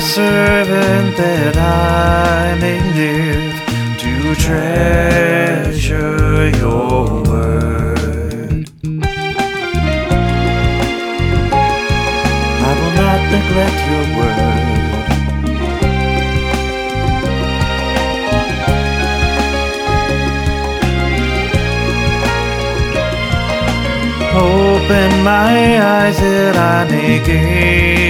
servant that I may live to treasure your word. I will not neglect your word. Open my eyes that I may gain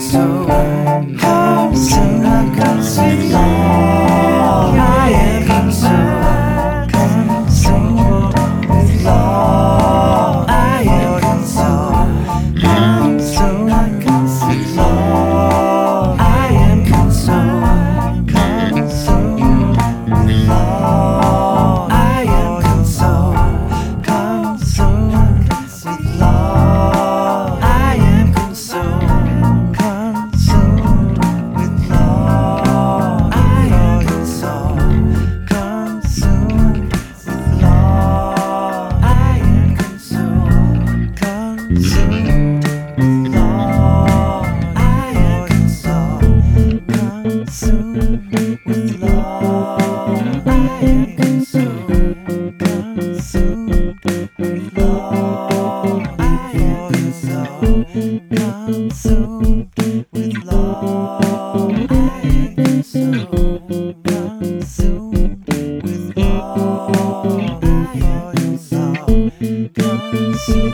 so Mm-hmm.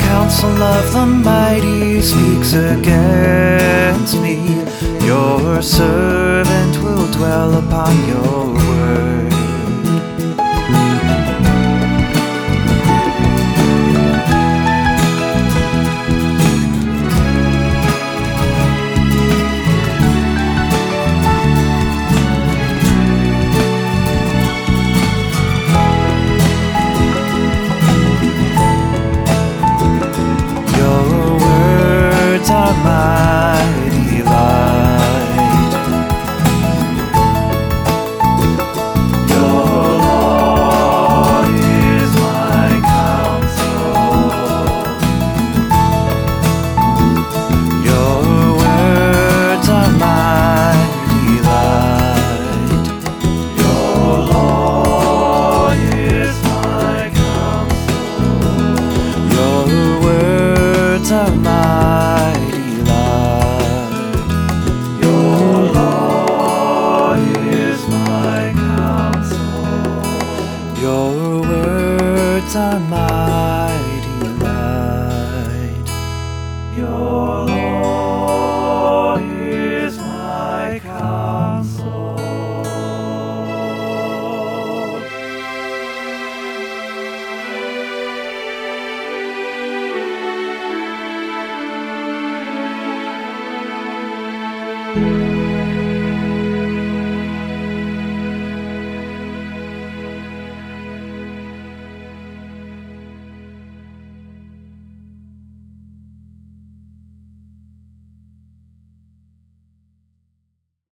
counsel of the mighty speaks against me. Your servant will dwell upon your word. are mine.